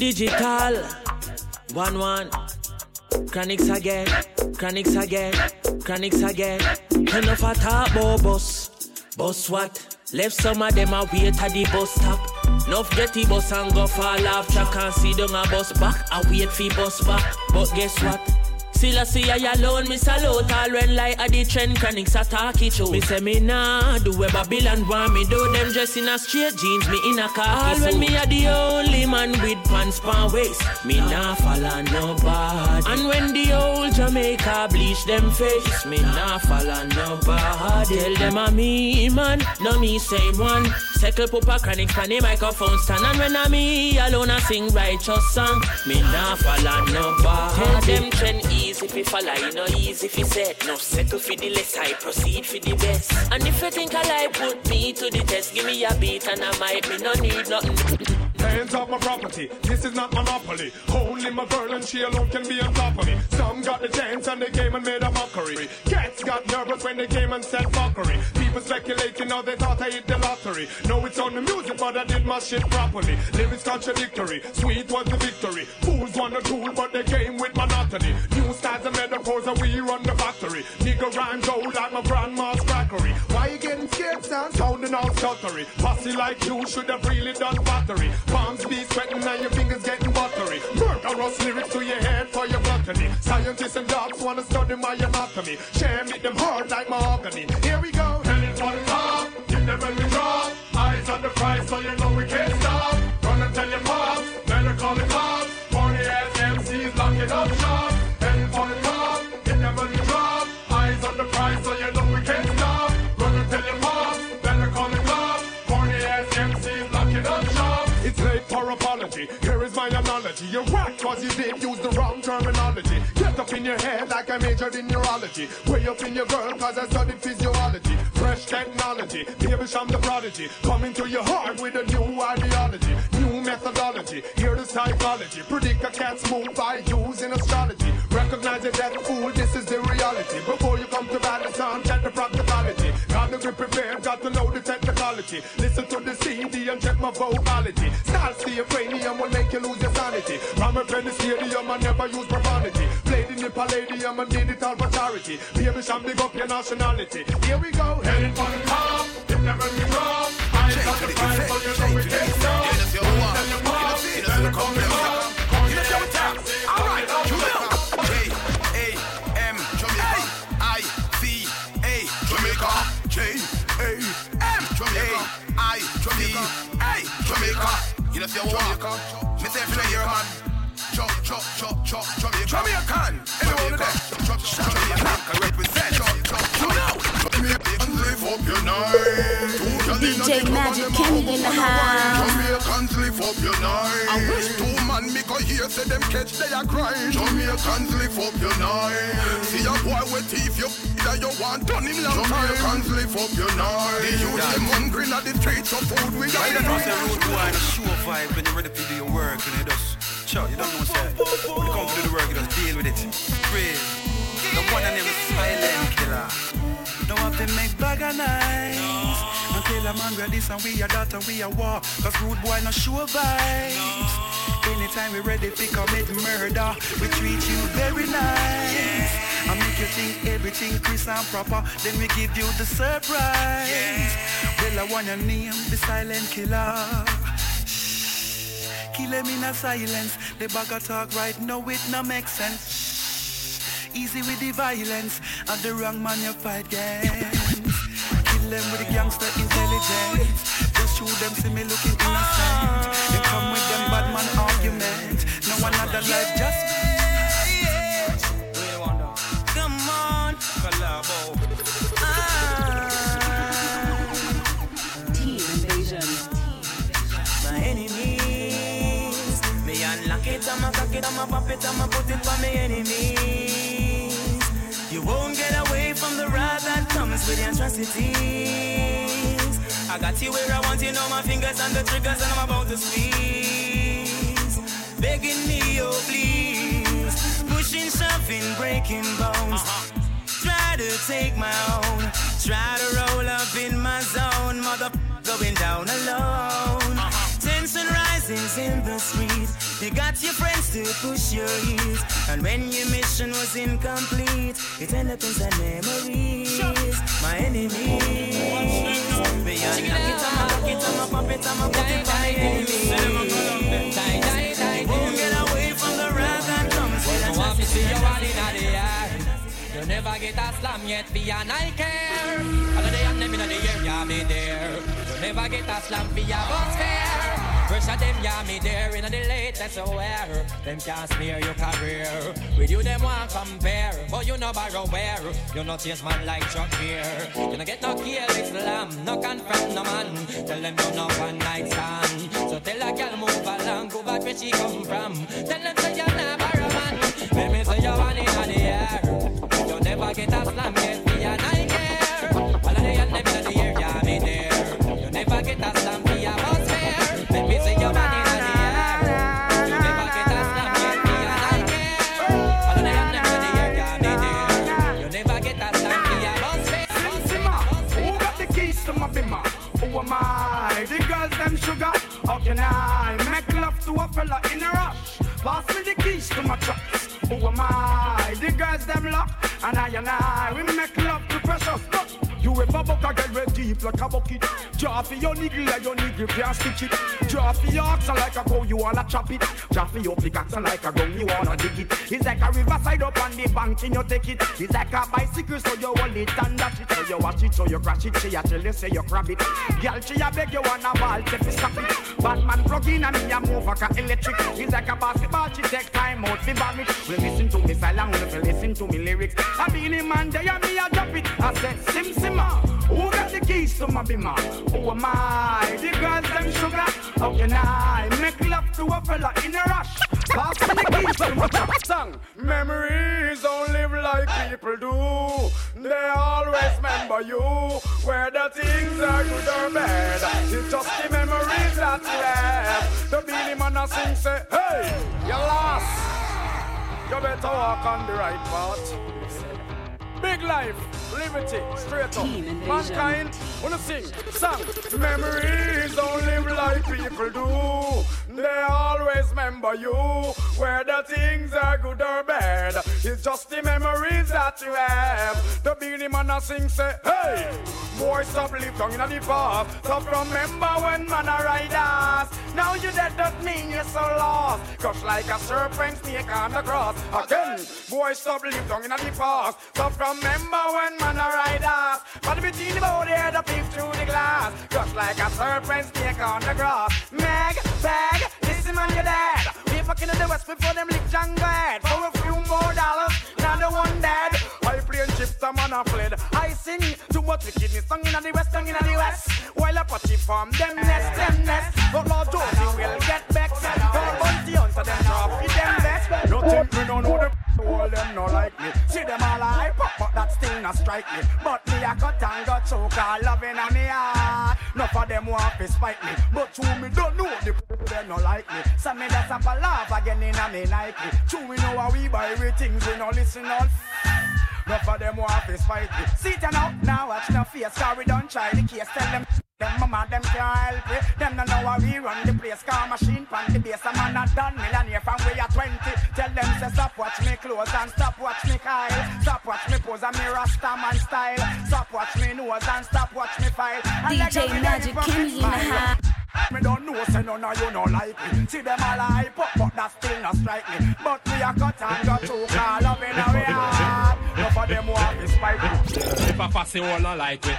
Digital. One one. Chronics again. Chronics again. Chronics again. Enough a talk about bus. Bus what? Left some of them a wait at the bus stop. Enough get the bus and go fall off track and see down a bus back. I wait for bus back. But guess what? Still I see I alone, me salute all when like a the trend chronics attack it show. Me say me nah do where Babylon want me do them dress in a straight jeans, me in a car. All when me a the only man with pants pan waist, me nah follow nobody. And when the old Jamaica bleach them face, me nah follow nobody. Tell them a me man, no me same one. Pupa chronics pan the microphone stand and when I me alone I sing righteous song, me nah follow. Tell them trend easy if follow, you know easy if set. No settle for the less, I proceed for the best. And if you think I like put me to the test, give me a beat and I might me no need nothing. Hands off my property, this is not monopoly. Only my girl and she alone can be on top of me. Some got the chance and they came and made a mockery. Cats got nervous when they came and said mockery. People speculating how they thought I hit the lottery. No, it's on the music, but I did my shit properly. Lyrics contradictory, sweet was the victory. Fools want to tool, but they came with monotony. New styles and metaphors, and we run the factory. Nigga rhymes old like my grandma's crackery. Why you getting scared, son? Sounding all stuttery. Pussy like you should have really done battery. Palms be sweating and your fingers getting buttery. Murderous lyrics to your head for your gluttony. Scientists and dogs wanna study my anatomy. Share me them hard like mahogany. Here cause you did use the wrong terminology. Get up in your head like I majored in neurology. Way up in your girl cause I studied physiology. Fresh technology. Baby, I'm the prodigy. Coming to your heart with a new ideology. New methodology. The psychology. Predict a cat's move by using astrology. Recognize it that fool, this is the reality. Before you come to battle, son, check the practicality. Got to be prepared, got to know the technicality. Listen to the CD and check my vocality. Style stay cranium will make Pen the stadium and never use profanity. Played in the palladium and did it all for charity. Baby, sham big up your nationality. Here we go, night. DJ Magic Kennedy in the house. Jamaicans live up your night. I wish two man me go here say them catch they a crying. Jamaicans live up your night. See a boy with teeth you that you want done him long time. Jamaicans live up your night. The youth them hungry na the streets of food we got. Right across the road, boy, a sure vibe when you're ready to do your work and you just chow. You don't know what's that. When you come to do the work, you just deal with it. Brave. The one and name silent killer. Don't have to make bag nice. Until a man ready, and we are that and we are war. Cause rude boy no sure vibes. Anytime we ready to commit murder, we treat you very nice. I make you think everything crisp and proper, then we give you the surprise. Well, I want your name, the silent killer. Shh, Kill him in a silence. The bag talk right now, it no make sense. Easy with the violence, and the wrong man you fight against. Kill them with the gangster intelligence. Just shoot them, see me looking innocent. They come with them bad man argument. No another life, just Come on, collabo. Team Invasion. My enemies. Me it, I'ma cock it, I'ma pop it, I'ma put it for me enemies. Won't get away from the wrath that comes with the atrocities. I got you where I want you, know my fingers and the triggers, and I'm about to squeeze. Begging me, oh please. Pushing, shoving, breaking bones. Try to take my own. Try to roll up in my zone. Mother going down alone. You got your friends to push your heels, and when your mission was incomplete, it ended up in some memories. My enemies. Me a knock it, I'ma lock it, I'ma pop it, I'ma put it on my enemies. Won't get away from the rag and drums. I want to see you all in the air. You never get a slam yet, be an I care. All of the young them in the area, me there. You never get a slam, be a bus fare. Fresh of them, yeah, me there in the latest aware. Them can't smear your career. With you, them want compare. But you no borrow where. You no chase man like Chuck here. You no get no careless lamb. No confront no man. Tell them you no one night stand. So tell a girl move along. Go back where she come from. Tell them say you're not borrow man. Let me say you're one in the air. I make love to a fella in a rush? Pass me the keys to my truck. Who am I? The girls them lock, and I and I we make love to precious. Look, You ever buck a girl with deep like a bucket? Draw for your niggle like your niggle can't stitch it. Draw for your oxen like a cow, you wanna chop it. Draw for your pickaxe like a gun, you wanna dig it. It's like a riverside up on the bank and you take it. It's like a bicycle, so you hold it and dash it. So you watch it, so you crash it. She a tell you say you grab it. Girl, she a beg you wanna ball, take it, stop it. Batman plug in and me a move like a electric. It's like a basketball, she take time out to bang it. We listen to me silent, we listen to me lyrics. I be the man there, and me a drop it. I said, Sim Who got the keys to my bimmer? Who am I? The girls them sugar. How can I make love to a fella in a rush? Pass the keys to my. Song. Memories don't live like people do. They always remember you. Whether things are good or bad, it's just the memories that have. The Beenie Man a sing say, Hey, you lost. You better walk on the right path. Big life, liberty, straight up. Mankind, wanna sing, song. Memories don't live like people do. They always remember you. Whether things are good or bad, it's just the memories that you have. The Beenie Man a sing say, Hey, boy, stop live down in the past. Stop remember when man a ride us. Now you dead, that mean you're so lost. Crush like a serpent snake on the cross. Again, boy, stop live down in the past. Stop remember when man a ride us. But between the body head, the peep through the glass. Just like a serpent snake on the grass. Meg, bag, listen man, you're dead. We fucking in the west before them lick Django head. For a few more dollars, now the one dead. I chips, a man a fled. I sing too much wickedness, song in the west, song in the west. While a party from them nest, them nest. But Lord Josie will get back. For bounty hunter, them drop it, them best. You think me don't know the all them no like me. See them all hype up, but that still not strike me. But me a cut and got choke, all loving on me heart. None of them want to spite me, but true me don't know the them no like me. So me that's up a laugh again in a me Nike. True we know how we buy we things, we no listen all. Enough of them want to spite me. See it now, now watch no face, we don't try the case. Tell them them mama, them can't help it. Them don't know how we run the place. Car machine pan the base. A man a done millionaire from we are 20. Tell them say stop watch me clothes and stop watch me Kyle. Stop watch me pose and me rasta man style. Stop watch me nose and stop watch me file. And DJ Magic me in the house. Me don't know, say none of you no like me. See them all hype up, but that still not strike me. But we a cut and got choke all up in our heart. Enough of them want to spite me. If a fussy one no like it,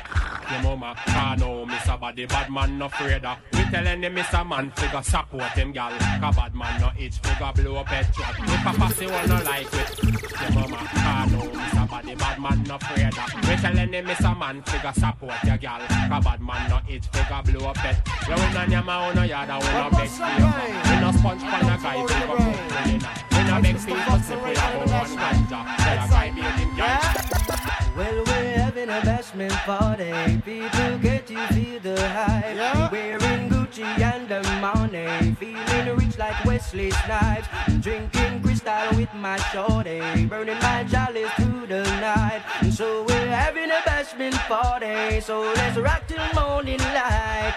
your mama can't know Mr. Body bad man no afraid of. We telling him Mr. Man figure support him gal. Cause bad man no itch figure blow up head truck. If a fussy one no like it, your mama can't know Mr. Body bad man no afraid of. We telling him Mr. Man figure support your gal. Cause bad man no itch figure blow up head. You win on your man, no yard, we no beg you. We no sponge for no guy, we go put we in. We no beg for you, but slip with a whole one ganja. Tell a guy be gal. Well, we're having a bashment party. People get you feel the hype. Wearing good Gucci and the money. Feeling rich like Wesley Snipes. Drinking crystal with my shorty. Burning my chalice through the night. And so we're having a bashment party. So let's rock till morning light.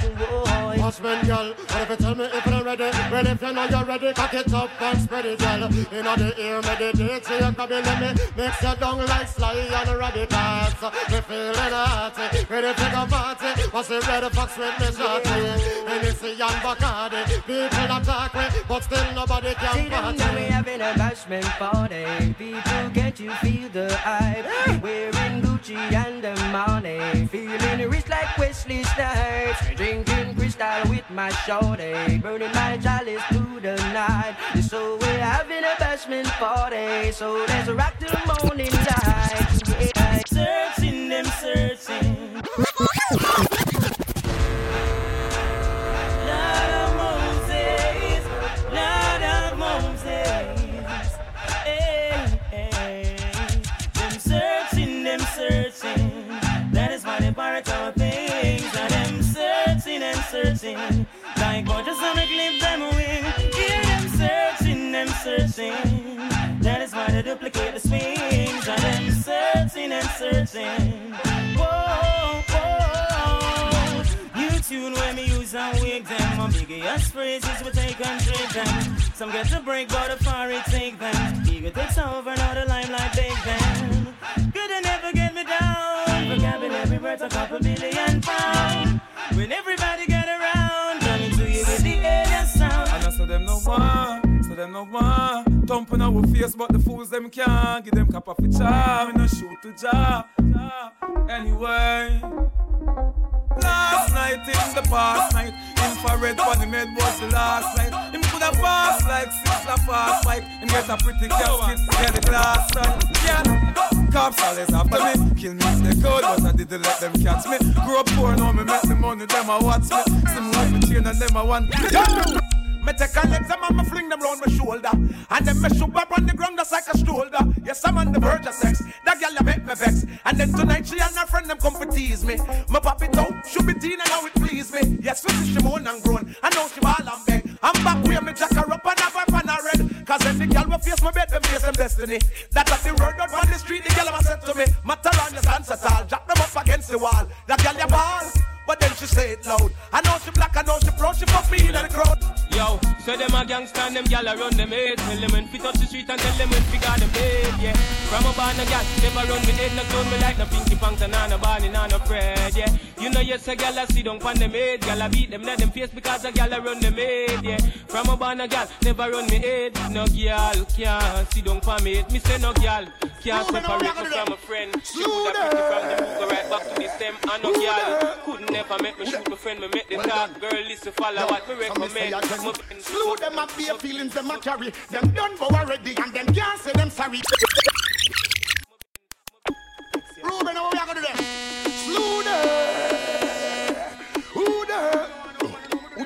Bashment girl, what if you tell me if you're ready? Well, if you know you're ready, cock it up and spread it, girl. Know the ear meditate, so you can be let me mix your down like Sly and Radicals. Me feeling hot, ready to go party. What's the red fox with me shorty? And it's a young Bacardi. People attack me, but still nobody can See them party. now we having a bashment party. People, can't you feel the hype? Wearing Gucci and the money. Feeling rich like Wesley Snipes. Drinking crystal with my shorty. Burning my chalice through the night. So we're having a bashment party. So let's rock till morning light. Yeah. Searching them, searching. Searching. Like God just wanna clip them wing. Hear them searching, them searching. That is why they duplicate the swings. And them searching and searching. Whoa, whoa. New tune when me use and wig them. My biggest phrases we take and trade them. Some get to break, but the far it take them. Ego takes over, now the limelight take them. Could they never get me down? Vocabulary worth a couple billion pounds. When everybody no want, so them no want. Thumping our face, but the fools them can't. Give them cap off the charm, and no shoot to jaw. Anyway. Last night in the past night, infrared on the med was the last night. Him could have passed like six la fast bike and get a pretty casket, get the glass night. Yeah, cops always after me, kill me if they could, but I didn't let them catch me. Grew up poor, now me make the money, them I watch me. Some want me chain and them I want. Me take a legs and me fling them round my shoulder. And then me shoot up on the ground just like a shoulder Yes, I'm on the verge of sex. That girl you make me vex. And then tonight she and her friend them come to tease me. Me pop it out, should be teen and how it please me. Yes, we she moan and groan. I know she ball and beg. I'm back where me jack her up and have her pan her red. Cause every girl will face my bed, them face them destiny. That of the word out on the street, the girl ever said to me Matter on your at all, jack them up against the wall. That girl you ball but then she say it loud. I know she black, I know she proud, she fuck me in the crowd. Yo, so them a gangsta and them gyal a run them head. Tell them when fit touch the street and tell them when fi got them paid, yeah. From a barn a gal, never run me head, no clone me like no pinky pants and no Barney, no no Fred, yeah. You know yes a gal a sit down pon them head, gal a beat them let them face because a gal a run them head, yeah. From a barn a gal, never run me head, no gal can't sit down pon me head. Me say no gal can't separate me from a friend. She would have picked me from the book go right back to the stem, and no gal couldn't never make me shoot my friend, me make the talk, girl listen follow what me recommend. Slew them up their feelings, them a carry. Them done go already, and them can't say them sorry. Ruben, how we are gonna do them? Slew them.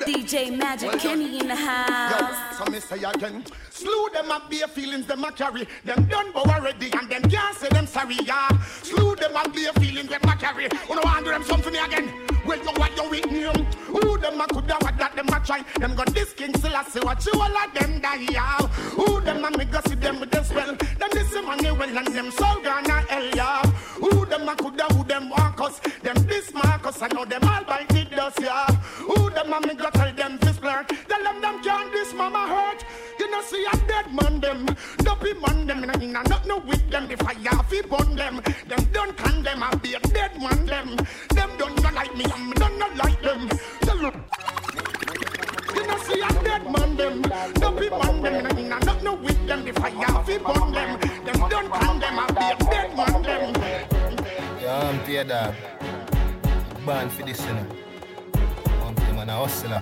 DJ Magic Kenny in the house. So me say again, slew them up their feelings, them a carry. Them done go already, and them can't say them sorry, yeah. Slew them up their feelings, them a carry. You know, want do them something again. Well, you what you with me? Who them a coulda what that them a try? Them got this king still a see what you all of them die, yeah. Who them a me go see them with them spell? Them this money well and them soul gonna hell, yeah. Who them a coulda who them want us? Them this Marcus, I know them all by the dust, yeah. Who them a me go Know see a dead man them, dopey man them, and a not no with them. The fire fi burn them, them don't condemn. I be a dead man them. Them don't not like me, I'm don't not like them. Tell. You know see a dead man them, dopey man them, and a not no with them. The fire fi burn them, them don't condemn. I be a dead man them. Yeah, I'm tear dog. Born for this, you know. I'm a hustler.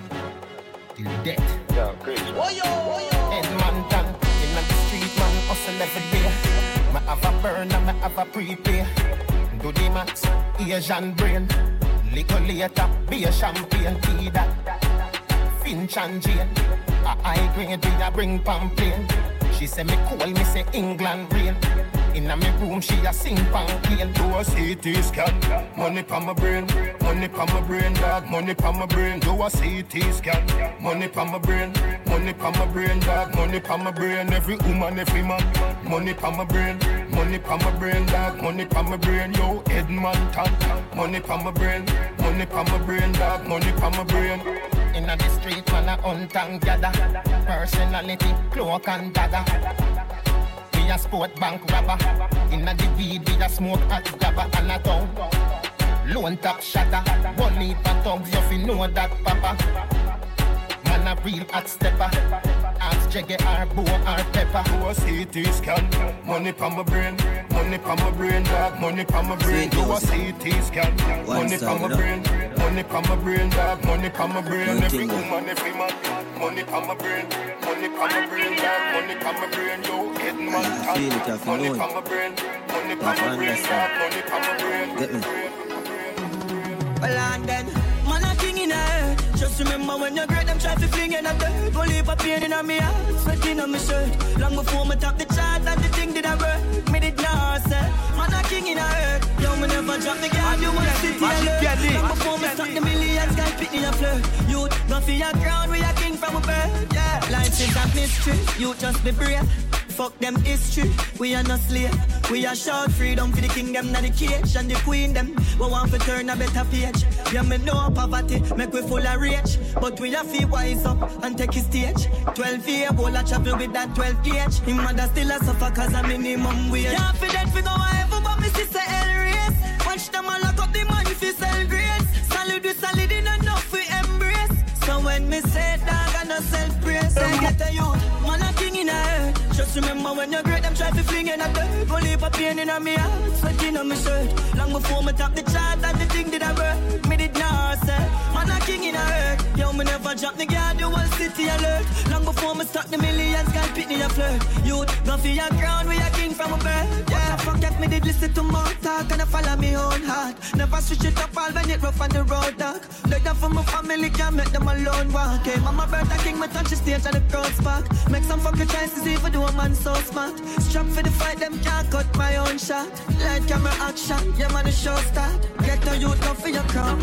Till death. Yeah, crazy. Head man down. In the street, man hustle every day. Me have a burn and me have a prepay. Do the max, Asian brain. Little later, be a champagne tea that. Finch and Jane. A high grade, we a bring pamphlet. She say me cool, me say England rain. Inna me room, she a sing pan clean. Do a CT scan. Money pa my brain, money pa my brain, dog. Money pa my brain. Do a CT scan. Money pa my brain, money pa my brain, dog. Money pa my brain. Every woman, every man. Money pa my brain, money pa my brain, dog. Money pa my brain. Yo, Edmonton. Money pa my brain, money pa my brain, dog. Money pa my brain. Inna the street, man a hunt. Personality, cloak and dagger. We a sport bank robber. Inna the weed, we a smoke hot grabber and a tongue. Lone top shatter. One lead for tongues, you fi know that papa. Man a real hot stepper. Ask Jaggy or Bo or Pepper. Do a CT scan. Money pa my brain, money pa my brain, dog. Money pa my brain. Do a CT scan. Money pa my brain, money pa my brain, dog. Money pa my brain. Every woman, every man. Money pa my brain, money pa my brain, dog. Money pa my brain. Yo, Edmonton. Feel it, I feel Money it. pa my brain, money pa my brain, understand. dog. Money pa my brain. Get me. Well, and then, Just remember when you're great, them try to fling in a dirt. Go leave a pain in a me heart, sweating on my shirt. Long before me top the chart, and the thing did I work. Me did not say, man, a king in a earth. Yo, me never drop the guard, you want city alert. Long before me stop the millions, guy pick me a flirt. Youth, not for your crown, we a king from a birth. Yeah, life is a mystery, you just be brave. Fuck them history, we are not slave. We are shout freedom for the kingdom, not the cage and the queen them. We want to turn a better page. Yeah, me know poverty, make we full of rage. But we have to wise up and take his stage. 12 year old, I travel with that 12 gauge. Him mother still a suffer cause a minimum wage. Yeah, for that we go ever, but me sister El race. Watch them all lock up the money for sell grace. Solid we solid in enough we embrace. So when me say dog, I no self praise. I get a youth, man a king in. Just remember when you're great, them try to fling in a dirt. Leave a pain in me heart, sweating on my shirt. Long before me top the chart, and the thing did I work. Me did not say, man a king in a earth. Yo, me never drop the guard, the whole city alert. Long before me start the millions, God pick me a flirt. Youth, go for your crown, we a king from a. Yeah, fuck if me did listen to more talk, and I follow me own heart. Never switch it up all when it rough on the road, dog. Like that for my family, can't make them alone walk. Hey, mama birth a king, me touch the stage and the crowd spark. Make some fucking choices, even though a man so smart. Strap for the fight, them can't cut my own shot. Light camera action, yeah man, the show start. Get the youth, come for your crown.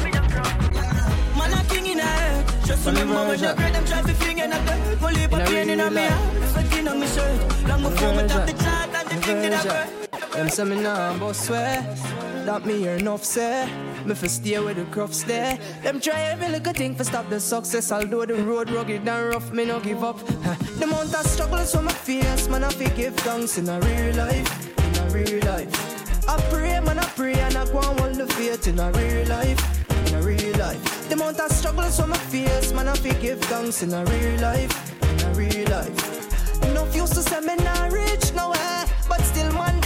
Man, a king in a earth. Just remember when you're them try to fling in a dirt. Pull leave a pain in a me. Sweating on me shirt. Long before me top the chart and the thing did I work. Them say me nah boss swear That me hear enough say Me for stay with the crofts there Them try every little thing for stop the success. Although the road rugged and rough me no give up. The amount of struggles for my face Man I fi give thanks in a real life In a real life. I pray man I pray and I go and hold the faith in a real life In a real life. The amount of struggles for my face Man I fi give thanks in a real life In a real life. Enough used to say me not rich nowhere But still one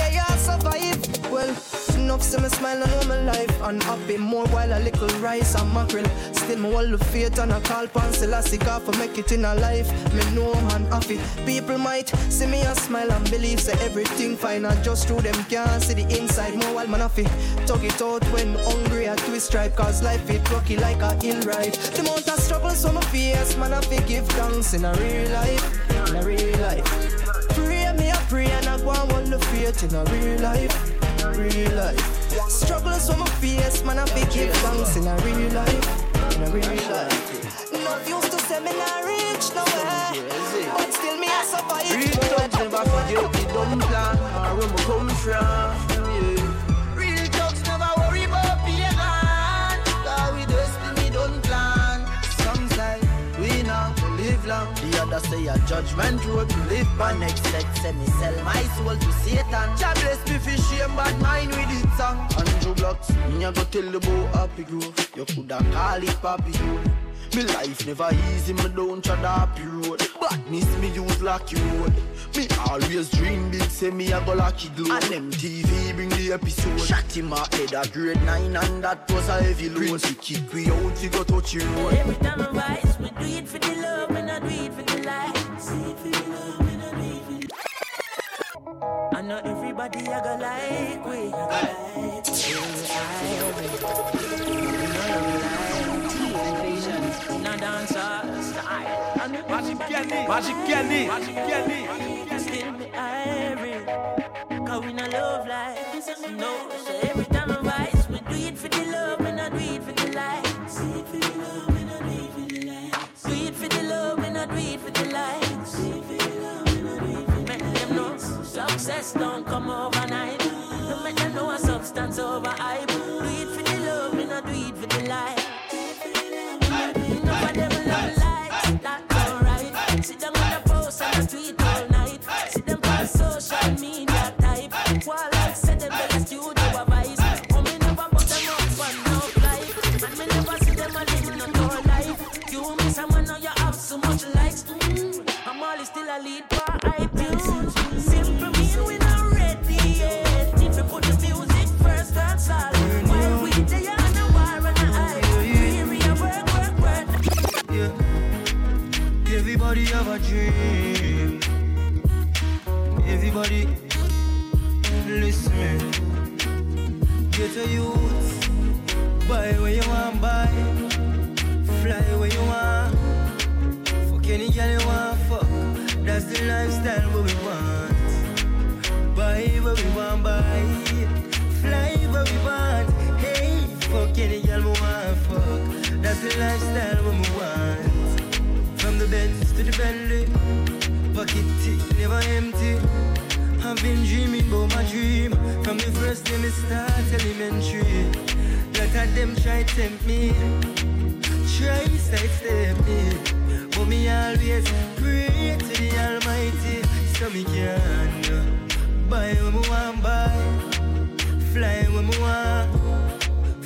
enough see me smile and know my life. Unhappy more while a little rice and mackerel. Still me hold the faith and I call pan Selassie God for make it in a life. Me know man happy People might see me a smile and believe Say everything fine. And just through them can't see the inside. More while man happy Tug it out when hungry I twist stripe. Cause life it rocky like a hill ride The amount of struggles on my face Man I give thanks in a real life. In a real life. Pray me, I pray and I go and hold the faith in a real life, real life. Struggles on my face, man, I be give thanks in a real life, in a real life. Not used to me not rich nowhere, but still me I survive. Real thugs never forget the dumb plan or where we come from. Say a judgment road to live by. Next set say me sell my soul to Satan. Jah bless me for shame bad mind with it song. Andrew Blocks, me a go tell the about happy growth. You coulda call it Papi. Me life never easy, me don't tread happy road. Badness me use lucky road. Me always dream big, say me a go lucky glow. And them TV bring the episode. Shot him a head a grade 9 and that was a heavy load. Prince he kick we out, he go touch your road. Every time I rise, me do it for the love, and I do it for the light. See it for the love, and I do it for the I know everybody I go like we, I go like we. In a dancer style. Magic Kenny, Magic Kenny, Magic Kenny. Still me irie. Cause we no love life. No, so every time I rise, we do it for the love, and I do it for the lights. Do it for the love, and I do it for the lights. Do it for the love, and I do it for the and lights. Make them know success don't come overnight. No make them know a substance over hype. Do it for the love, and I do it for lead we not ready yet. If you put the music first, that's all. While we on a war and high. We we work, work, work. Yeah. Everybody have a dream. Everybody, listen. Get a youth. Buy where you want, buy. Fly where you want. Fuck any girl you want, the lifestyle what we want. Buy where we want, buy. Fly where we want. Hey, fuck any girl we want, fuck. That's the lifestyle what we want. From the Benz to the Bentley, pocket tick never empty. I've been dreaming about my dream from the first day me start elementary. Lot of them try tempt me, try sidestep me, but me always pray to the Almighty so me can uh, buy what me want buy, fly when me want,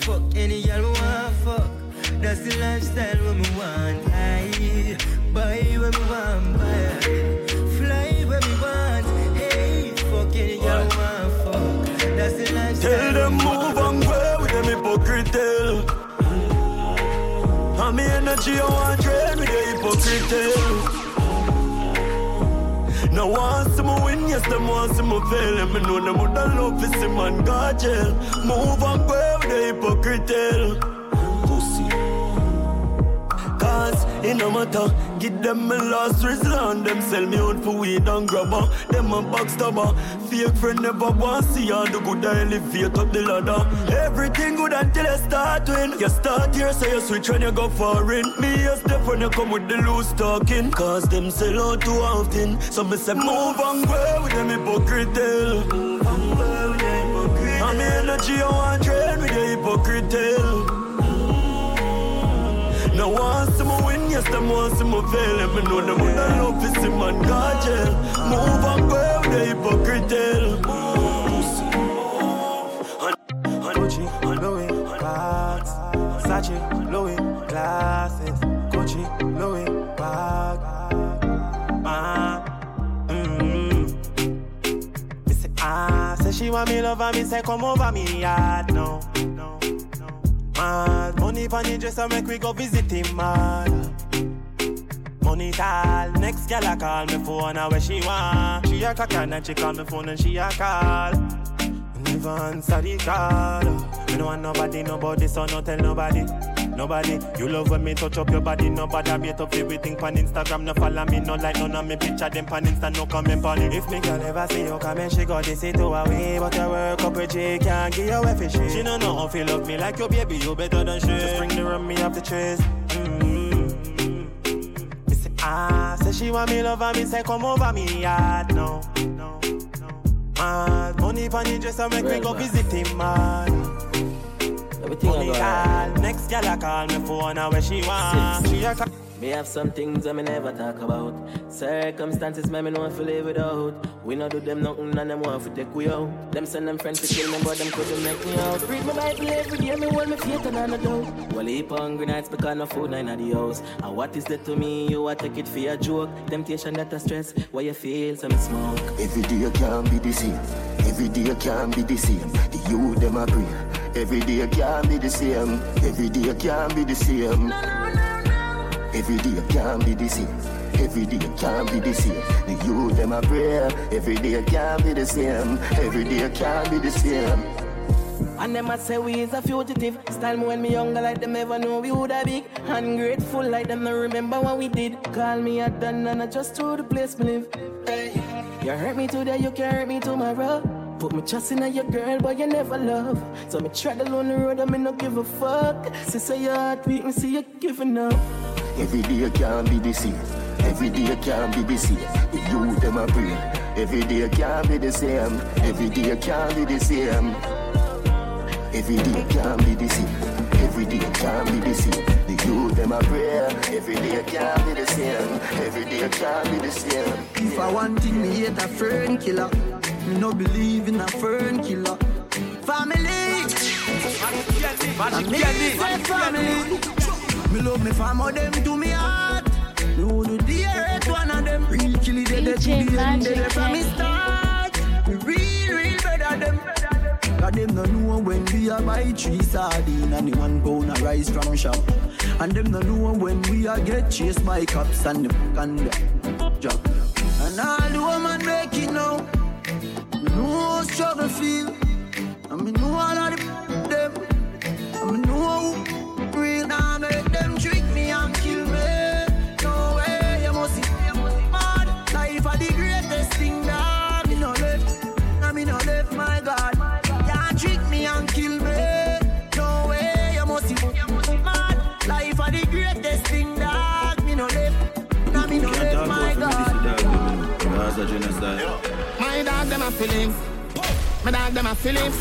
fuck any girl me want fuck. That's the lifestyle me want. I buy me want buy, fly when me want. Hey, fuck any girl me want fuck. That's the lifestyle. Tell them move and go with them hypocrite tell. And me energy I want drain with the hypocrite. Now see me win, yes them see me fail. And me know them would love to see man God jail. Move and go with the hypocrite it no matter Give them my last resort. Them sell me out for weed and grabber Them a backstabber Fake friend never want see all the good I elevate up the ladder. Everything good until I start win. You start here so you switch when you go foreign. Me a step when you come with the loose talking. Cause them sell out too often. So me say move and go with them hypocrite Move and go with them hypocrite. And me energy I want drain with the hypocrite want see me win, yes, them want see me fail And know them would love to see man God Move and go with the hypocrite Gucci, Louis, bags. Sachi, Louis, glasses. Gucci, Louis, bag Ah, mm say, ah, say she want me love and me say come over me yard No, no, no Mad. Money pon the dresser make we go visit him mad. Money tall, next gal a call me phone where she want. She a cock and she call me phone and she a call. Never answer the call. Me no want nobody, nobody, so no tell nobody Nobody, you love when me touch up your body Nobody beat up everything pan Instagram No follow me, no like none of me picture them pan Insta No comment pan it. If me girl ever see you come and she got this it away But your work up with J can't give you a fish She no know how feel love me like your baby You better than she Just bring the rum me up the trace mm-hmm. Me say ah, say she want me love and me say come over me yard No, no, no. Mad. Money pon the dresser make me go visit him man Everything Money I call, next gal a call me phone and where she want. She a call. Me have some things that me never talk about. Circumstances me me know if live without. We no do them nothing and them want to take we out. Them send them friends to kill me, but them couldn't make me out. Read my Bible every day, me hold me faith and I no doubt. Well, heap hungry nights because no food nine at the house. And what is that to me? You a take it for a joke. Temptation that a stress. Why you feel some smoke? Every day can't be the same. Every day can't be the same. The youth them a pray. Every day can't be the same. Every day can't be the same. Every day can't be the same. Every day can't be the same. The youth them a pray. Every day can't be the same. Every day can't be the same. And them a say we is a fugitive. Style me when me younger like them never know we woulda big. Ungrateful like them no remember what we did. Call me a done and I just through the place me live. Hey. You hurt me today, you can hurt me tomorrow. Put me trust in your girl, but you never love. So me tread on the road, I me no give a fuck. Since your heart beat, me see you giving up. Every day can't be the same. Every day can't be the same. The youth them a pray. Every day can't be the same. Every day can't be the same. Every day can't be the same. Every day can't be the same. The youth them a pray. Every day I can't be the same. Every day I can't be the same. If I want thing, me hate a fern killer. Me no believe in a fern killer. Family. I me say family. Me love me family, oh, them to me heart. Me would do the earth one of them. Real killy dead to the end, dead from me start. Me real, real better them. Cause them no know when we a buy three sardine and the one pound a rice from shop. And them no know when we a get chased by cops and the and the job. And all the woman make struggle feel. And me know all of the them. And me know who real now make them trick me and kill me. No way, you must see. Mad life are the greatest thing that me no left. And me no left, my God. Can't trick me and kill me. No way, you must see. Mad life are the greatest thing that me no left. And me no left, my God. My dog them a feelings. My dog them a feelings.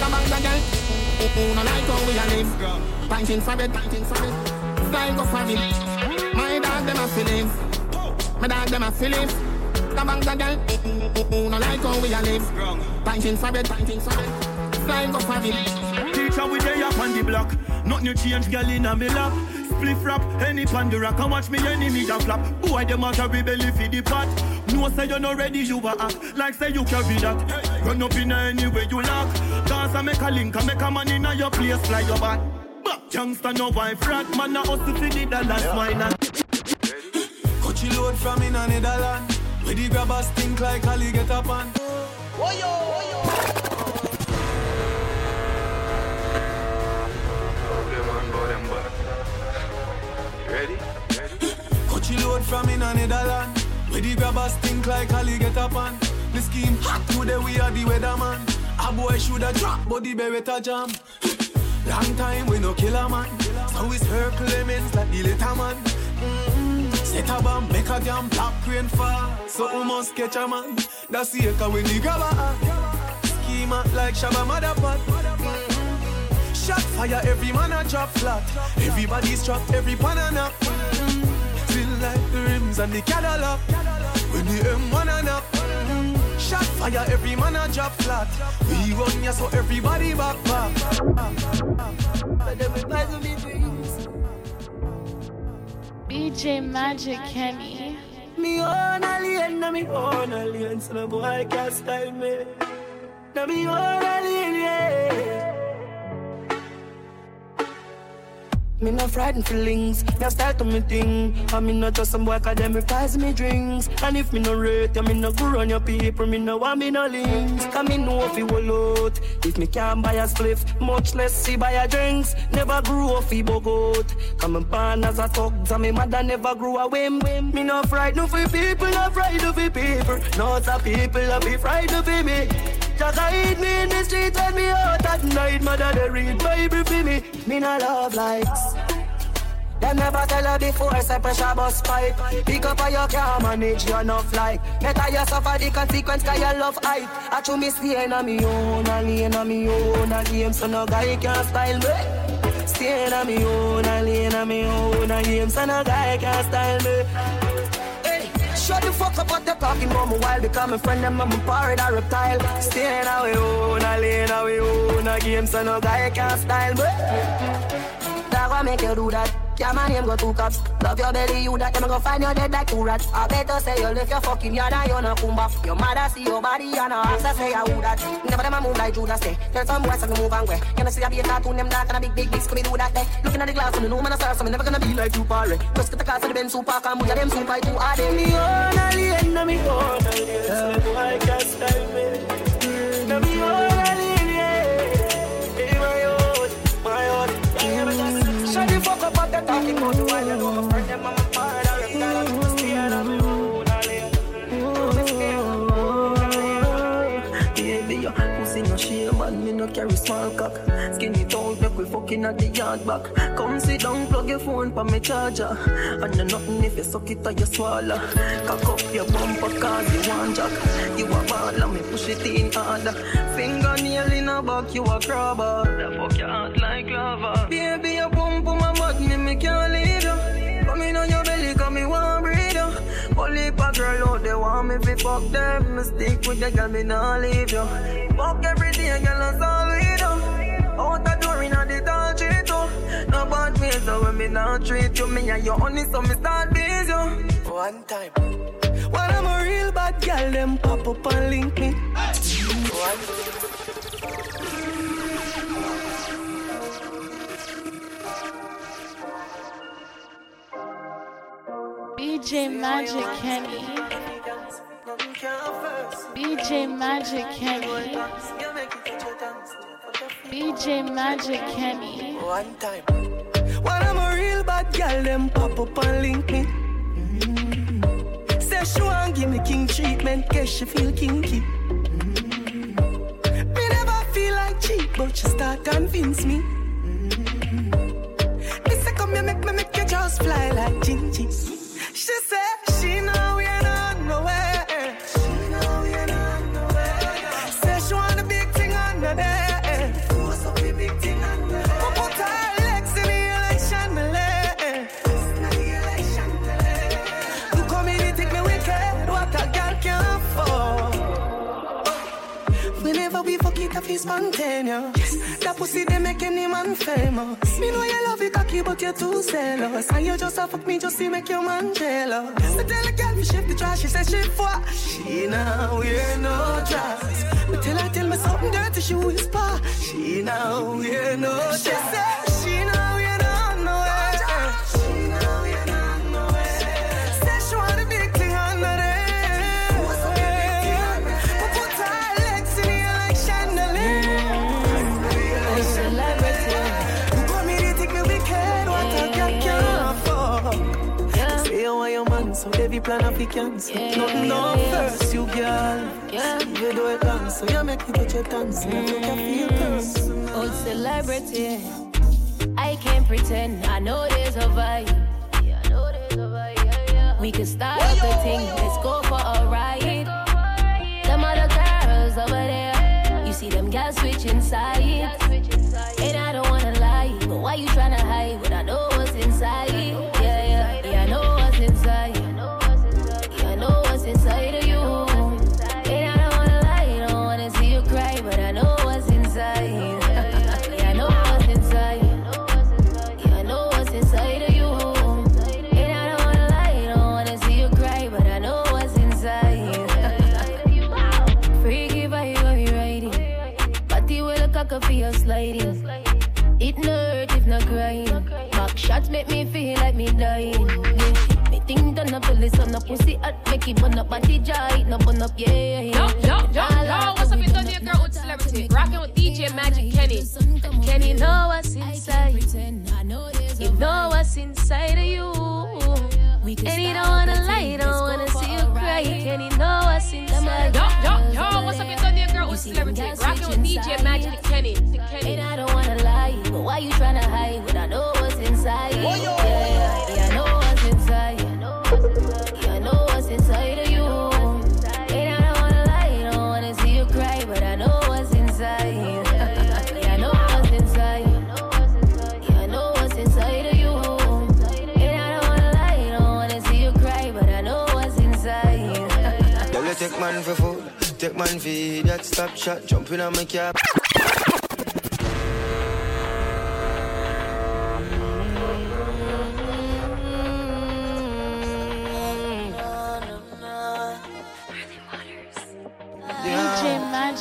Come on, girl. Who no like how we a live. Pinting for it, pinting for it. Fly go for it. My dog them a feelings. My dog them a feelings. Come on, girl. Who no like how we a live. Pinting for it, pinting for it. Fly go for it. Teacher, we day up on the block. Nothing change, girl in a me lap. Spliff rap, any pandora, come watch me enemy a flap. Boy, them a carry belly for the pot. No say you're not ready, you a act like say you carry that. Run up in any way you lock. Cause I make a link, I make a man in a your place, fly your back. But youngster no wife rat, man a hustle for the dollars, why not? Coachy load from in a Netherland. Where the grabbers stink like Ali get up on. Ready? Coachy load from in a Netherland. Where the grabbers stink like Ali get up on. The scheme hot today we are the weatherman. A boy shoulda drop, but the beretta jam. Long time we no kill a man. So it's her Clemens like the little man. Mm-hmm. Set a bomb, make a damn black crane fall. So we must catch a man. That's the echo when the grabber act. Schema like Shabba Motherpot. Mm-hmm. Shot fire, every man a drop flat. Everybody's trapped, every banana. Mm-hmm. Still like the rims and the Cadillac. When the M1 and up. Mm-hmm. Shot fire, every man a drop flat. We run ya so everybody back back. But everybody will be dreams. DJ Magic Kenny. Me own alien, na me own alien, so no boy can't style me. Na me own alien, yeah. Me no frightened feelings, me style to me thing. I me no just some boy cause them reprise me drinks. And if me no rate, ya me no go on your people, me no want me no links. Cause me know if you will out. If me can't buy a spliff, much less see buy a drinks. Never grew up fi bogot. Come and born as a thug, and me mother never grew a whim. Me no frightened for people, no frightened for people. No it's a people, I be frightened for me. Just hide me in the street when me out at night. Mother they read Bible for me. Me no love likes. Them never tell her before, say pressure bus pipe. Pick up how you can manage your enough like. Better you suffer the consequence cause you love hype. I chew me stay on me own, a lane on me own, a game so no guy can style me. Stay on me own, a lane on me own, a game so no guy can style me. Shut the fuck up what they talking about. Me while become a friend them I'm a pirate or reptile. Staying away own, a lane away own. A game so no guy can style me That what make you do that yeah, my name go two cops. Love your belly, you that you go find your dead like two rats. I better say you left your fucking yard and you no come back. Your mother see your body and her ask say I who that. Never them a move like Judas say. Tell some boys to move and way. You know see I be a cartoon them dark and a big big big screamy do that day. Looking at the glass and the room and I saw some never gonna be like you party. Just get the car to the Benz super car, move them super too hard. Me own a lane, na me own a lane. So boy can't style me. What they talking about while my part me. Baby, you no shame man, me no carry small cock. Skinny we fucking at the yard back. Come sit down, plug your phone pa me charger. And no nothing if you suck it or you swallow. Cock up your bumper cause you want jack. You a ball and me push it in harder. Fingernail in a back, you a crabber. The fuck your heart like lava. Baby, you pump on my butt, me me can't leave you. Come in on your belly, come me want breathe you. Only a girl out there want me fi fuck them. Stick with the girl, me nah leave you. Fuck every day, girl, that's all we do. Out the door inna the tall too. No bad ways, so when me not treat you, me and you honey, so me start busy. One time. When I'm a real bad girl, them pop up and link me. DJ Magic Kenny. DJ Magic Kenny. DJ Magic Kenny. One time. When I'm a real bad girl, them pop up and link me. Mm. Say she want give me king treatment, guess she feel kinky. Mm. Me never feel like cheap, but she start convince me. Mm. Me say come here, make me make you just fly like Gingy. It's spontaneous. That pussy they make any man famous. Me know you love it cocky, but you're too zealous. And you just fuck me just to make your man jealous. I tell a girl we shift the trash, she say she fuck. She now wear no dress. Me tell her tell me something dirty, she whisper. She now wear no dress. She say plan of the cancel. Nothing no first, you girl. You do it long, so you make me touch your dance. Make you can feel mm. person. Old celebrity. I can't pretend. I know there's a vibe. We can start up the thing. Let's go for a ride. Them other girls over there. You see them girls switching sides. And I don't wanna lie, but why you tryna hide? But I know what's inside. Shots make me feel like me dying. Yeah. Me think done up to listen up pussy hot make it burn up body joy no burn up yeah Yo, yo, yo, yo, what's up? It's Donny, your girl with celebrity. Rocking with DJ Magic Kenny. And Kenny know what's inside. You know what's inside of you. And he don't wanna lie, don't wanna see you cry. Can Kenny know what's inside. Yo, yo, yo, what's up? It's your girl with celebrity. Rocking with DJ Magic Kenny. And I don't wanna but why you tryna hide when I know what's inside? Yeah, yeah, yeah, I know what's inside. Yeah, I know what's inside of you. And I don't wanna lie, don't wanna see you cry, but I know what's inside. Yeah, I know what's inside. Yeah, I know what's inside of you. And I don't wanna lie, don't wanna see you cry, but I know what's inside. You take man for food, take man for that stop shot, jumping on my cab.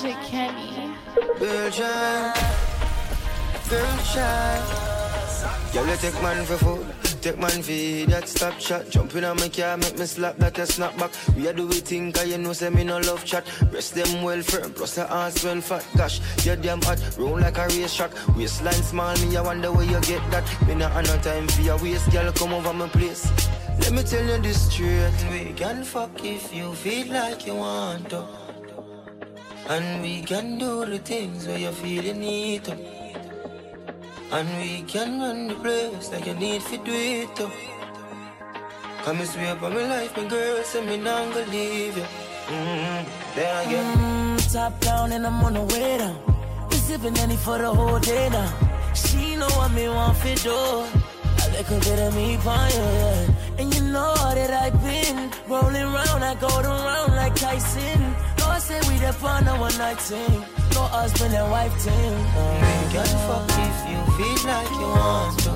DJ Kenny. Girl shine, girl you take man for food, take man for that stop shot. Jumping on my car, make me slap that a snap back. We a do we think, cause you know say me no love chat. Breast them well firm, plus the ass well fat. Gosh, you damn hot, roll like a race track. Waistline small, me I wonder where you get that. Me not have no time for your waist, girl, come over my place. Let me tell you this straight, we can fuck if you feel like you want to. And we can do the things where you feel you need to. And we can run the place like you need to do it to. Come and swear for my life, my girl, say me not gonna leave you. Mm-hmm. Then again. Mm, top down and I'm on the way down. We sipping any for the whole day now. She know what me want for do. A little bit of me pon you, yeah. And you know that I've been rolling round, I go around like Tyson. No, I say we the on a one night thing. No husband and wife thing. And we can fuck if you feel like you want to.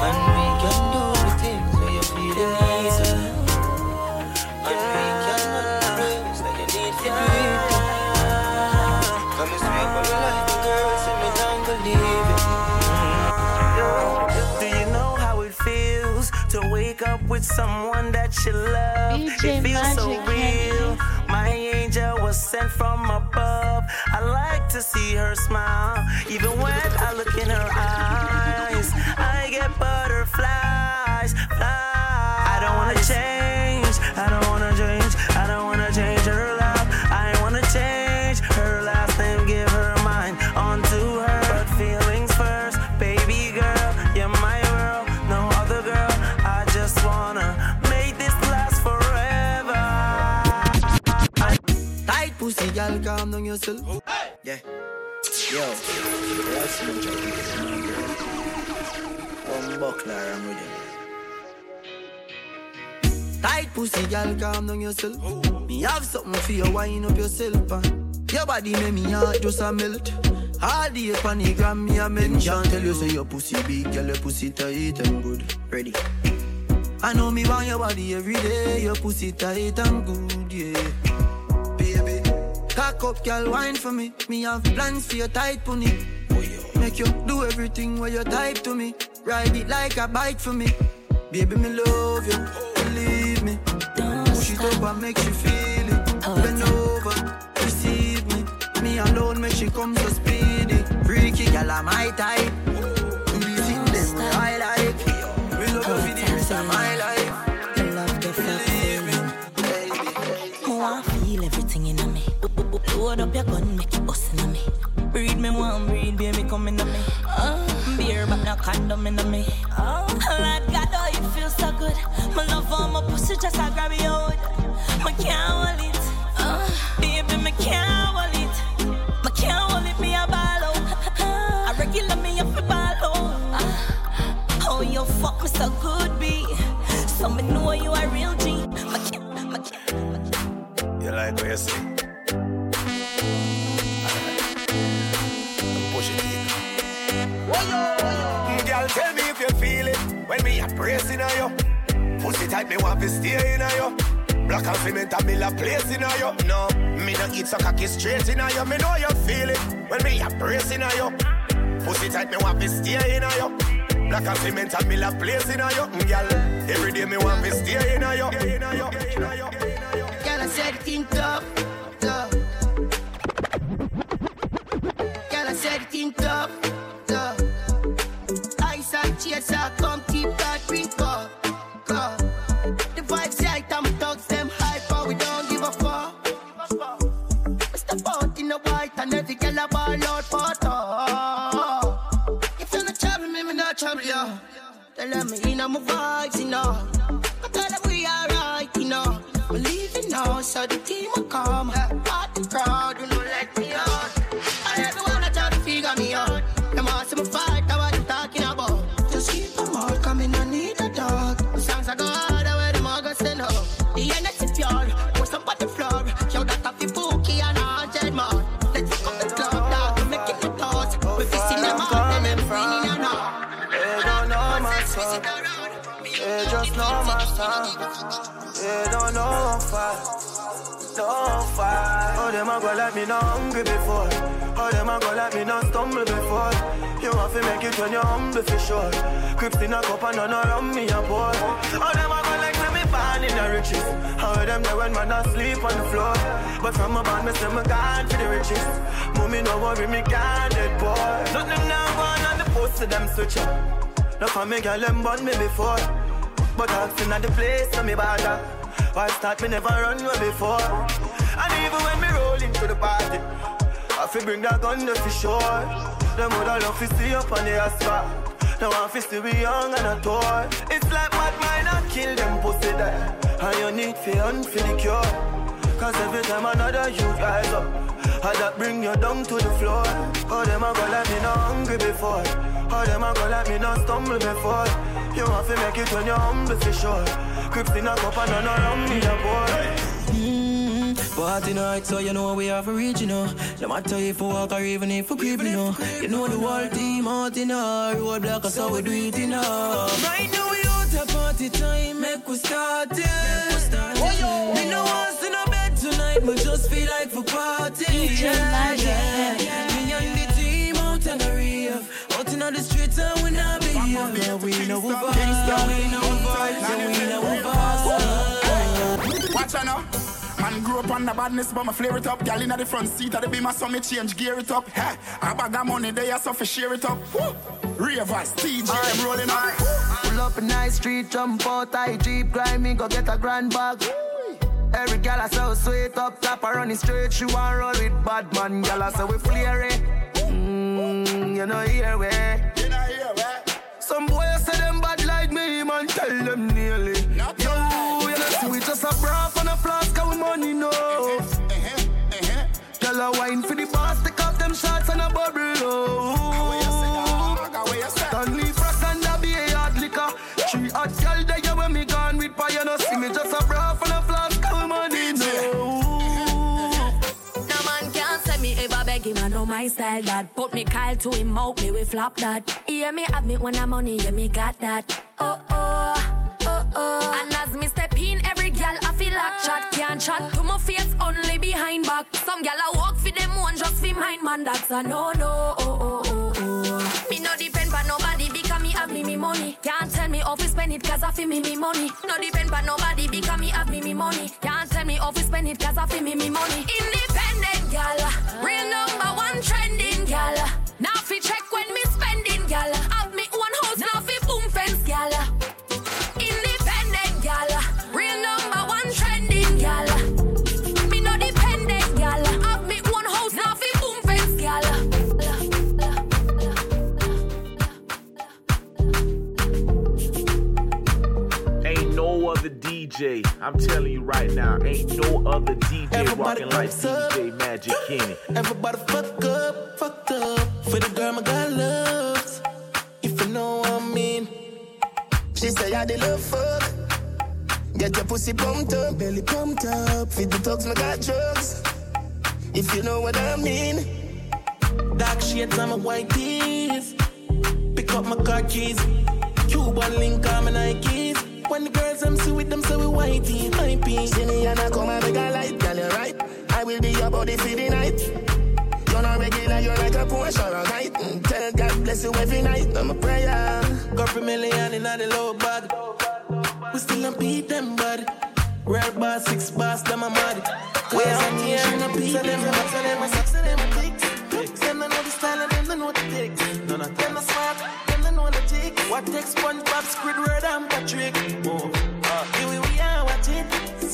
And we can do the things where you feel the need to. And we can run the race like you need to do. Come and swear for my life, my girl, say me not gonna leave. Do you know how it feels to wake up with someone that you love? DJ it feels so real. My angel was sent from above. I like to see her smile, even when I look in her eyes. I get butterflies. Fly. I don't wanna change. Calm down yourself. Yeah. Yo, that's you, One buckler, I'm with you. Tight pussy, girl, calm down yourself. Me have something for you, wind up yourself, man. Your body make me heart just a melt. All day on the gram, me a mention. Tell you say your pussy big, girl, your pussy tight and good. Ready. I know me want your body every day. Your pussy tight and good, yeah. Cock up, girl, wine for me. Me have plans for your tight pony. Make you do everything where you type to me. Ride it like a bike for me. Baby, me love you. Believe me. Push it up and make you feel it. Bend over, receive me. Me alone make she come so speedy. Freaky girl, I'm my type. Load up your gun, make it bust in me. Breed me one, breed baby come in me. Uh, beer but no condom in the me. Oh, Lord God, oh you feel so good. My love on my pussy just I grab you out. Me can't hold it. Uh, baby, tight, me want to stay in you. Black and cement, I build a place in you. No, me no eat so cocky straight in you. Me know you feel it when me a pressing on you. Pussy tight, me want to stay in you. Black and cement, I build a place in you. Mm, girl, every day me want to stay in. In in you. Girl, I said think tough. A go like me not hungry before. All them a go like me not stumble before. You want to make it when you're humble for sure. Crips in a cup and none around me a pour. Oh, them a go like me me born in the riches. How them there when man asleep on the floor. But from a band, me say me gone for the riches. Mommy no worry, me can't dead boy. Nothing now gone on the post to them switch up. No for me girl them born me before. But asking at the place so me bother. Why start me never run you before? Even when me rolling to the party, I feel bring that gun to sure. Them woulda love to see up on the asphalt. Now I feel still be young and a toy. It's like what mine I kill them pussy there. And you need fi hunt for the cure. Cause every time another you rise up, I that bring you down to the floor. Oh, them a go let me not hungry before. Oh, them a go let me not stumble before. You want to make it when you're humble for sure. Crips in a cup and none around me, a boy. Party night, so you know we have a reach, you know. No matter if we walk or even if we creep, you know. You know the whole team out in our road block, so we do it, you know. Right now we out a party time, make we start it. Oh. Me no want to no bed tonight, but just feel like for party. DJ Magic. yeah. Me and the team out on the reef. Out in the streets and we not be here. Yeah, we know we up on the badness, but my flare it up. Gal in the front seat of the beamer, so me change gear it up. Ha, I bag of money there, so for share it up. Woo. Ravers, TJ, them rolling up. Pull up in nice street, jump out, I jeep, grind me, go get a grand bag. Every gal I so sweet up top, I running straight, she want roll with bad man, gal I say we flare it. Mm, you know here we. You know here we. Some boys say them bad like me, man, tell them nearly. Yo, you know we just a braff money no. Gal a wine for the boss, take off them shots and a bubble. Oh. Stanley Frost and a be a hard liquor. Three hot gal there when me gone with fire, no see me just my style that. Put me Kyle to him out, me we flop that. Yeah, me have me when I'm money, yeah, me got that. Oh oh, oh oh. And as me step in, every gal I feel like chat can't chat to my face only behind back. Some gal I walk for them one just for mine, man. That's a no no. Oh oh oh oh. Me no depend but nobody because me have me me money. Can't tell me how to spend it cause I feel me me money. No depend but nobody because me have me me money. Can't tell me how to spend it cause I feel me me money. Independent gal, real number one trending gal. Now fi check when me spending gal. Have me own house now fi boom fence gal. Other DJ. I'm telling you right now, ain't no other DJ Everybody rocking like up. DJ Magic Kenny. Everybody fuck up, fucked up. For the girl my God loves. If you know what I mean. She say I the love fuck. Get your pussy pumped up, belly pumped up. Feed the dogs, my got drugs. If you know what I mean. Dark shades on my white tees. Pick up my car keys. Cuban link on my Nikes. When the girls them see with them, say we whitey, high pee. See me and I come and make a light, girl, you right. I will be your body for the night. You're not regular, you're like a Porsche or a kite. Mm, Tell God bless you every night. I'm a prayer. Couple million in the low bag. We still don't beat them, bud. Rare bar, six bars, them a mad. We on here, no beat them, them, them, them, ticks. Them don't know the style, and them don't know the ticks. None of them are smart, them don't know the ticks. What takes SpongeBob, Squidward, and Patrick? Oh,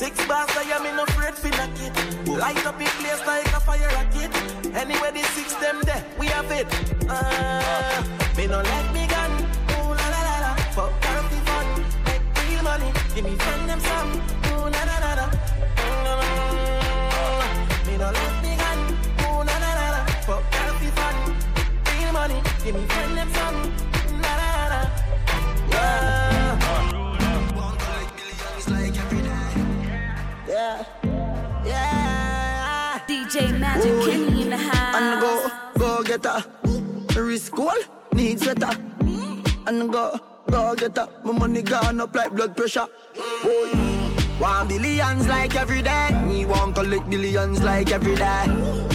Six bars, I am in afraid for knock it. Light up in place like a fire rocket. Anyway, the six them there, we have it. Uh, me no like me gun. Ooh la la la la. Fuck healthy fun. Make real money. Give me friend them some. Ooh la la la la. Mm, Me no like me gun. Ooh la la la la. Fuck healthy fun. Real money. Give me friend them some. Ooh. Kenny in the house. And go, go get her. Risk goal, need sweater. And go, go get her. My money gone up like blood pressure. Boy. Want billions like every day. We want collect billions like every day.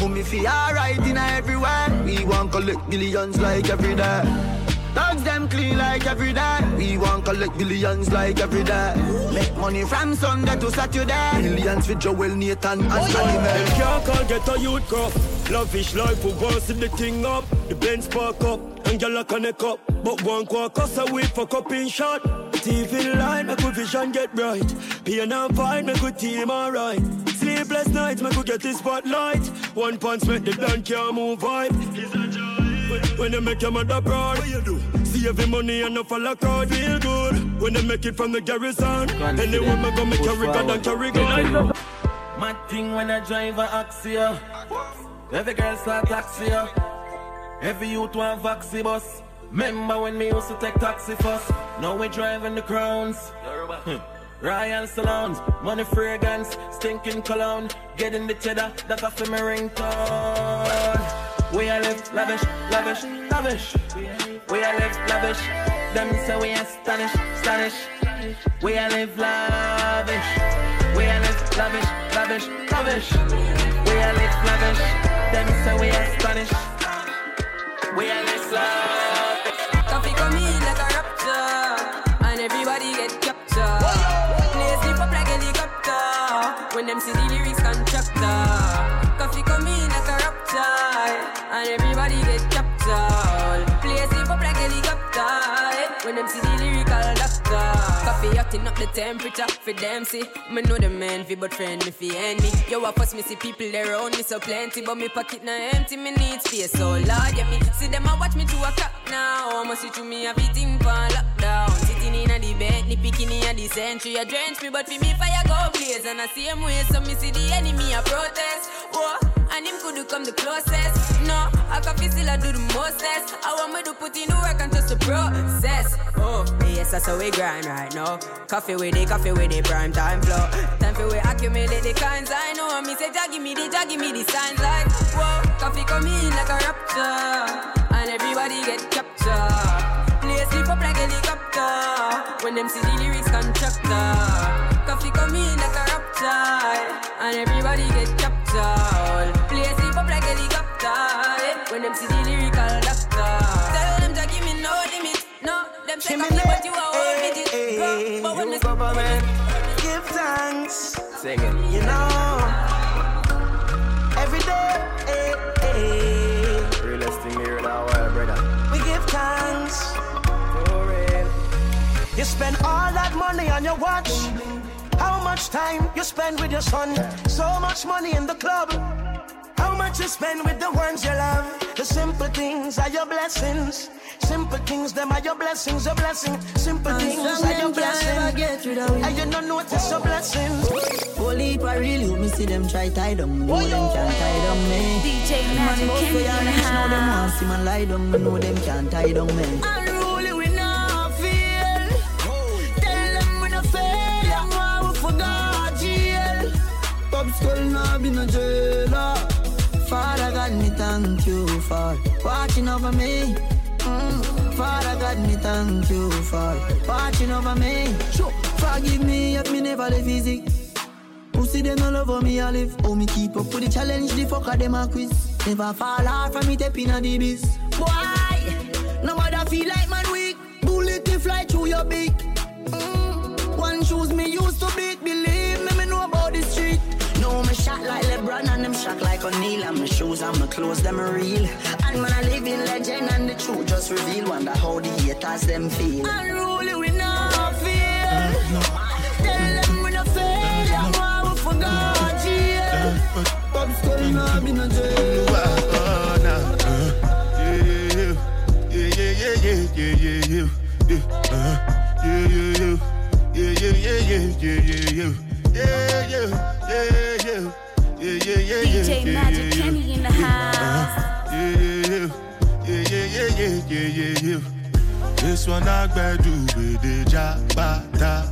Mummy feel alright in everywhere. We want collect billions like every day. Dogs them clean like every day. We want collect billions like every day. Make money from Sunday to Saturday. Billions for Joel, Nathan, and oh, Them Animal. can't call get a youth crop. Lavish life, we worse the thing up. The Benz park up, and gyal a connect up. But one quarter cost a week for cupping shot. TV line, make we vision get bright. Pain and fight, make we team alright. Sleepless nights, make we get this spotlight. One punch make the done can't move vibe. When they make your mother proud, what you do? See every money and no follow crowd feel good. When they make it from the garrison, anyone me go make carry God and carry gun. Mad thing when I drive a Axia. Every girl start taxi. ya. Every youth want vaxi bus. Remember when me used to take taxi first? Now we driving the crowns. Royal salons, money fragrance, stinking cologne, getting the cheddar, that a for me ringtone. We a live lavish, lavish, lavish. We a live lavish. Them say we astonish, astonish. We a live lavish. We a live lavish, lavish, lavish. We a live lavish. Them say we astonish. We a live lavish. Coffee come in like a raptor, and everybody get captured. Play slip up like helicopter when them see the Coffee up the temperature for them see. Me know the man fi but friend me fi enemy. Yo, I first me see people around me so plenty, but me pocket na empty. Me need space so Lord, yeah me see them a watch me to a clock now. Almost see through me everything for lockdown. Sitting in a the bed, ni picking in the century. A drench me, but for me fire go blaze and I same way. So me see the enemy a protest. Whoa, and him could come the closest. No, I coffee still I do the mostest. I want me to put in the work and just the process. Oh, yes, that's how we grind right now. Coffee with it, coffee with it, prime time flow. Time for we accumulate the kinds I know. Me say, Jah give me the, Jah give me the signs like, whoa, coffee come in like a rapture, and everybody get captured. Play sleep up like helicopter when them see the lyrics contractor. Coffee come in like a rapture, and everybody get captured. Play sleep up like helicopter when them see the lyrical doctor. Tell them Jah give me no limit, no. Them say coffee, but you are all midget. Go, but when You me government, give thanks. Sing it. You know, every day, eh, eh, Realest thing here in our world, brother. You spend all that money on your watch. How much time you spend with your son? So much money in the club. How much you spend with the ones you love? The simple things are your blessings. Simple things, them are your blessings, your blessing. Simple And things some are your them can't ever blessings. get rid of it. And you don't notice your blessings. Holy for real, you me see them try tie down. Me know them can't tie down me. DJ Man, Magic both Kenny way I in the reach them want see man lie down. Me know them can't tie down me. Now be no jailer. Father God, me thank you for watching over me. Mm. Father God, me thank you for watching over me. Sure. Forgive me if me never live easy. Who see them no love how me I live? How me keep up with the challenge, the fucker them a quiz. Never fall off from me tapping on the biz. Boy, matter feel like man weak. Bullet they fly through your beak. Mm. One shoes me used to beat. Like LeBron and them shot like O'Neal. And my shoes and my clothes, them real. And man, I live in legend and the truth just reveal. Wonder how the haters them feel. Unruly, we not feel. Tell them we not fail. Them why we forgot jail. Pop skull now be no jail. DJ Magic Kenny in the house. Uh-huh. Yeah, yeah, yeah, yeah, yeah, yeah, yeah, yeah. This one I better do with the jabata.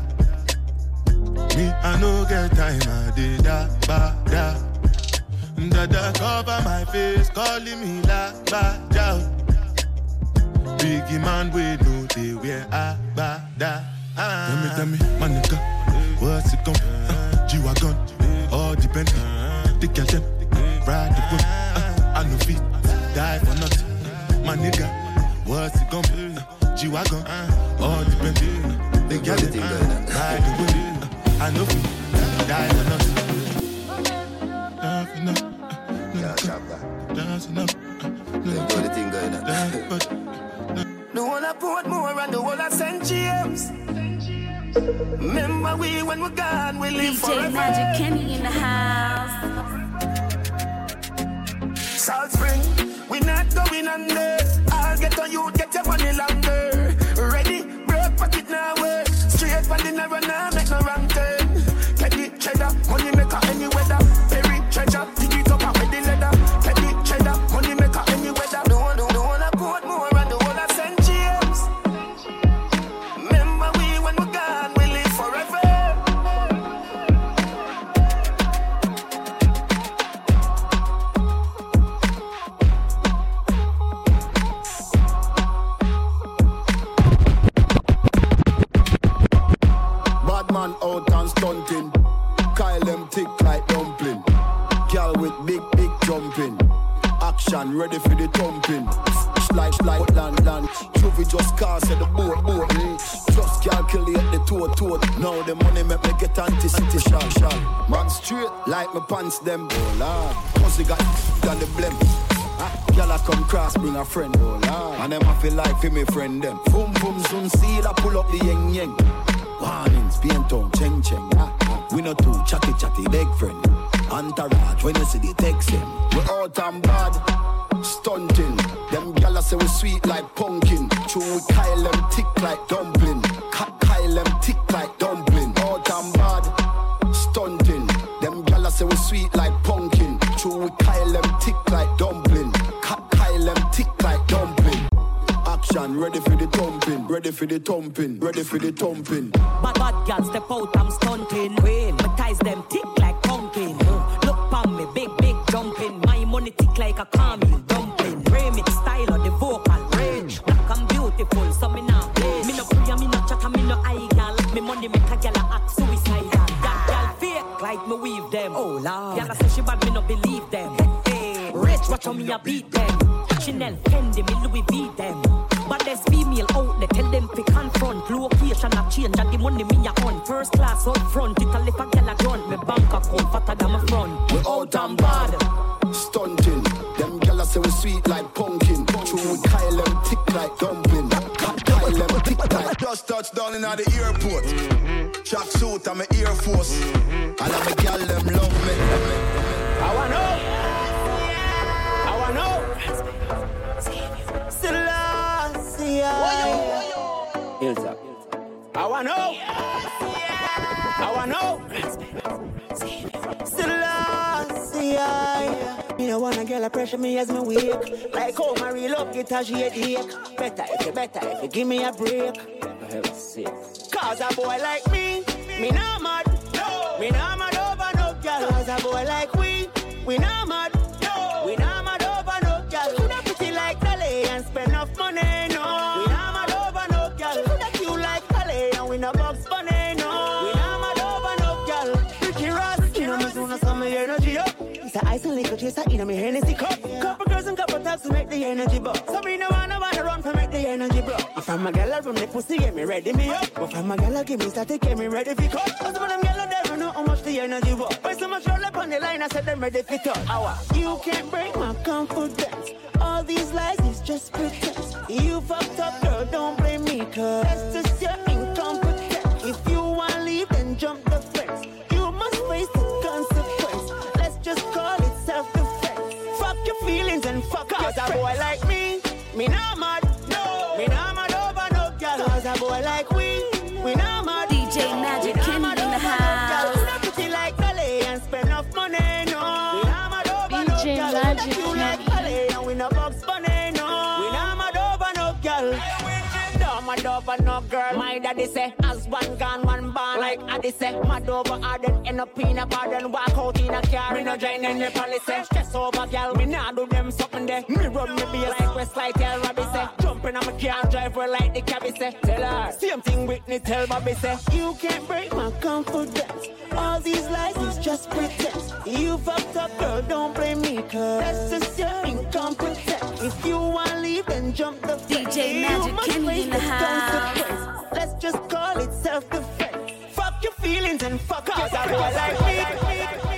Me, I no get time, I did da ba da. Dada cover my face, calling me la ba da. Biggie man, we know they wear a ba da. Tell me, tell me, my nigga, what's it gon' uh, G-Wagon, all depend. The girl them, ride the whip. Uh, I no fit, die for nothing. My nigga, what's it gon' be? Uh, G-Wagon, all depend. The girl them, ride the whip. Uh, I no fit, die for nothing. Die. Yeah, chop that. Die for nothing. Them got the thing going on. The one I put more and the one I St. James. Remember we when we're gone, we live DJ forever. Magic Kenny in the house. I'll get on you, get your money longer. Dumpling. Out and bad, stunting. Them gyal say we sweet like pumpkin. True, we Kyle them tick like dumpling. Ka- Kyle them thick like dumpling. Action, ready for the thumping, ready for the thumping, ready for the thumping. Bad bad girls step out, I'm stunting. Queen, my ties them tick like pumpkin. Look pon me, big big jumping. My money tick like a caramel rich, watch how me a beat them. Chanel, Fendi, me Louis V them. But there's female out there, tell them to confront. Location a change, and the money me a on. First class up front, it a lip a gal a grunt. Me bank account fatter than my front. We out and bad, stunting. Them gyal say we sweet like pumpkin. True, we Kyle them thick like dumpling. Ka- Kyle them thick like. Just touched down in the airport. Track suit and my Air Force. And I'm a gyal them love me. I wanna know. Selassie. Hilltop. I wanna know. I wanna know. Selassie. Me no wanna girl a pressure me as me weak. Like how my real love get a headache. Better if you better if you give me a break. Cause a boy like me, me not mad. No. Me not mad over no girl. Cause a boy like we, we not mad. No. We not ice chaser in me Hennessy cup. Couple girls and couple taps to make the energy buck. So me no wanna wanna run for make the energy bro. If I'm a gal from the pussy get me ready me up. But from a gal give me static get me ready for cut. Cause of them gal never know how much the energy was. Why so much roll up on the line I said them ready for. Hour. You can't break my confidence. All these lies is just pretense. You fucked up girl don't blame me cause that's just your incompetence. If you wanna leave then jump the boy like me, me not mad. No. Me not mad over no girl. Cause a boy like we, we not mad. DJ Magic Kenny in the over no pretty like Dolly and spend enough money. No. We not mad over no DJ girl. Magic cute like. Dolly and we no box bunny. No. We not mad over no girl. Don't mad over no girl. My daddy say, as one gone, one born. Like say, mad over her, then end up in a bar, then walk out in a car. Me no join any policy. Stress over girl, me nah do something there. Me run me be like Westlight, tell Robbie say. Jumping on my car, drive her like the cabby say. Tell her, same thing Whitney tell Bobby say. You can't break my confidence. All these lies is just pretense. You fucked up, girl, don't blame me, cause that's just your incompetence. If you wanna leave, then jump the fence. DJ Magic Kenny in the house. Let's just call it self-defense. Fuck your feelings and fuck Cause a boy like me,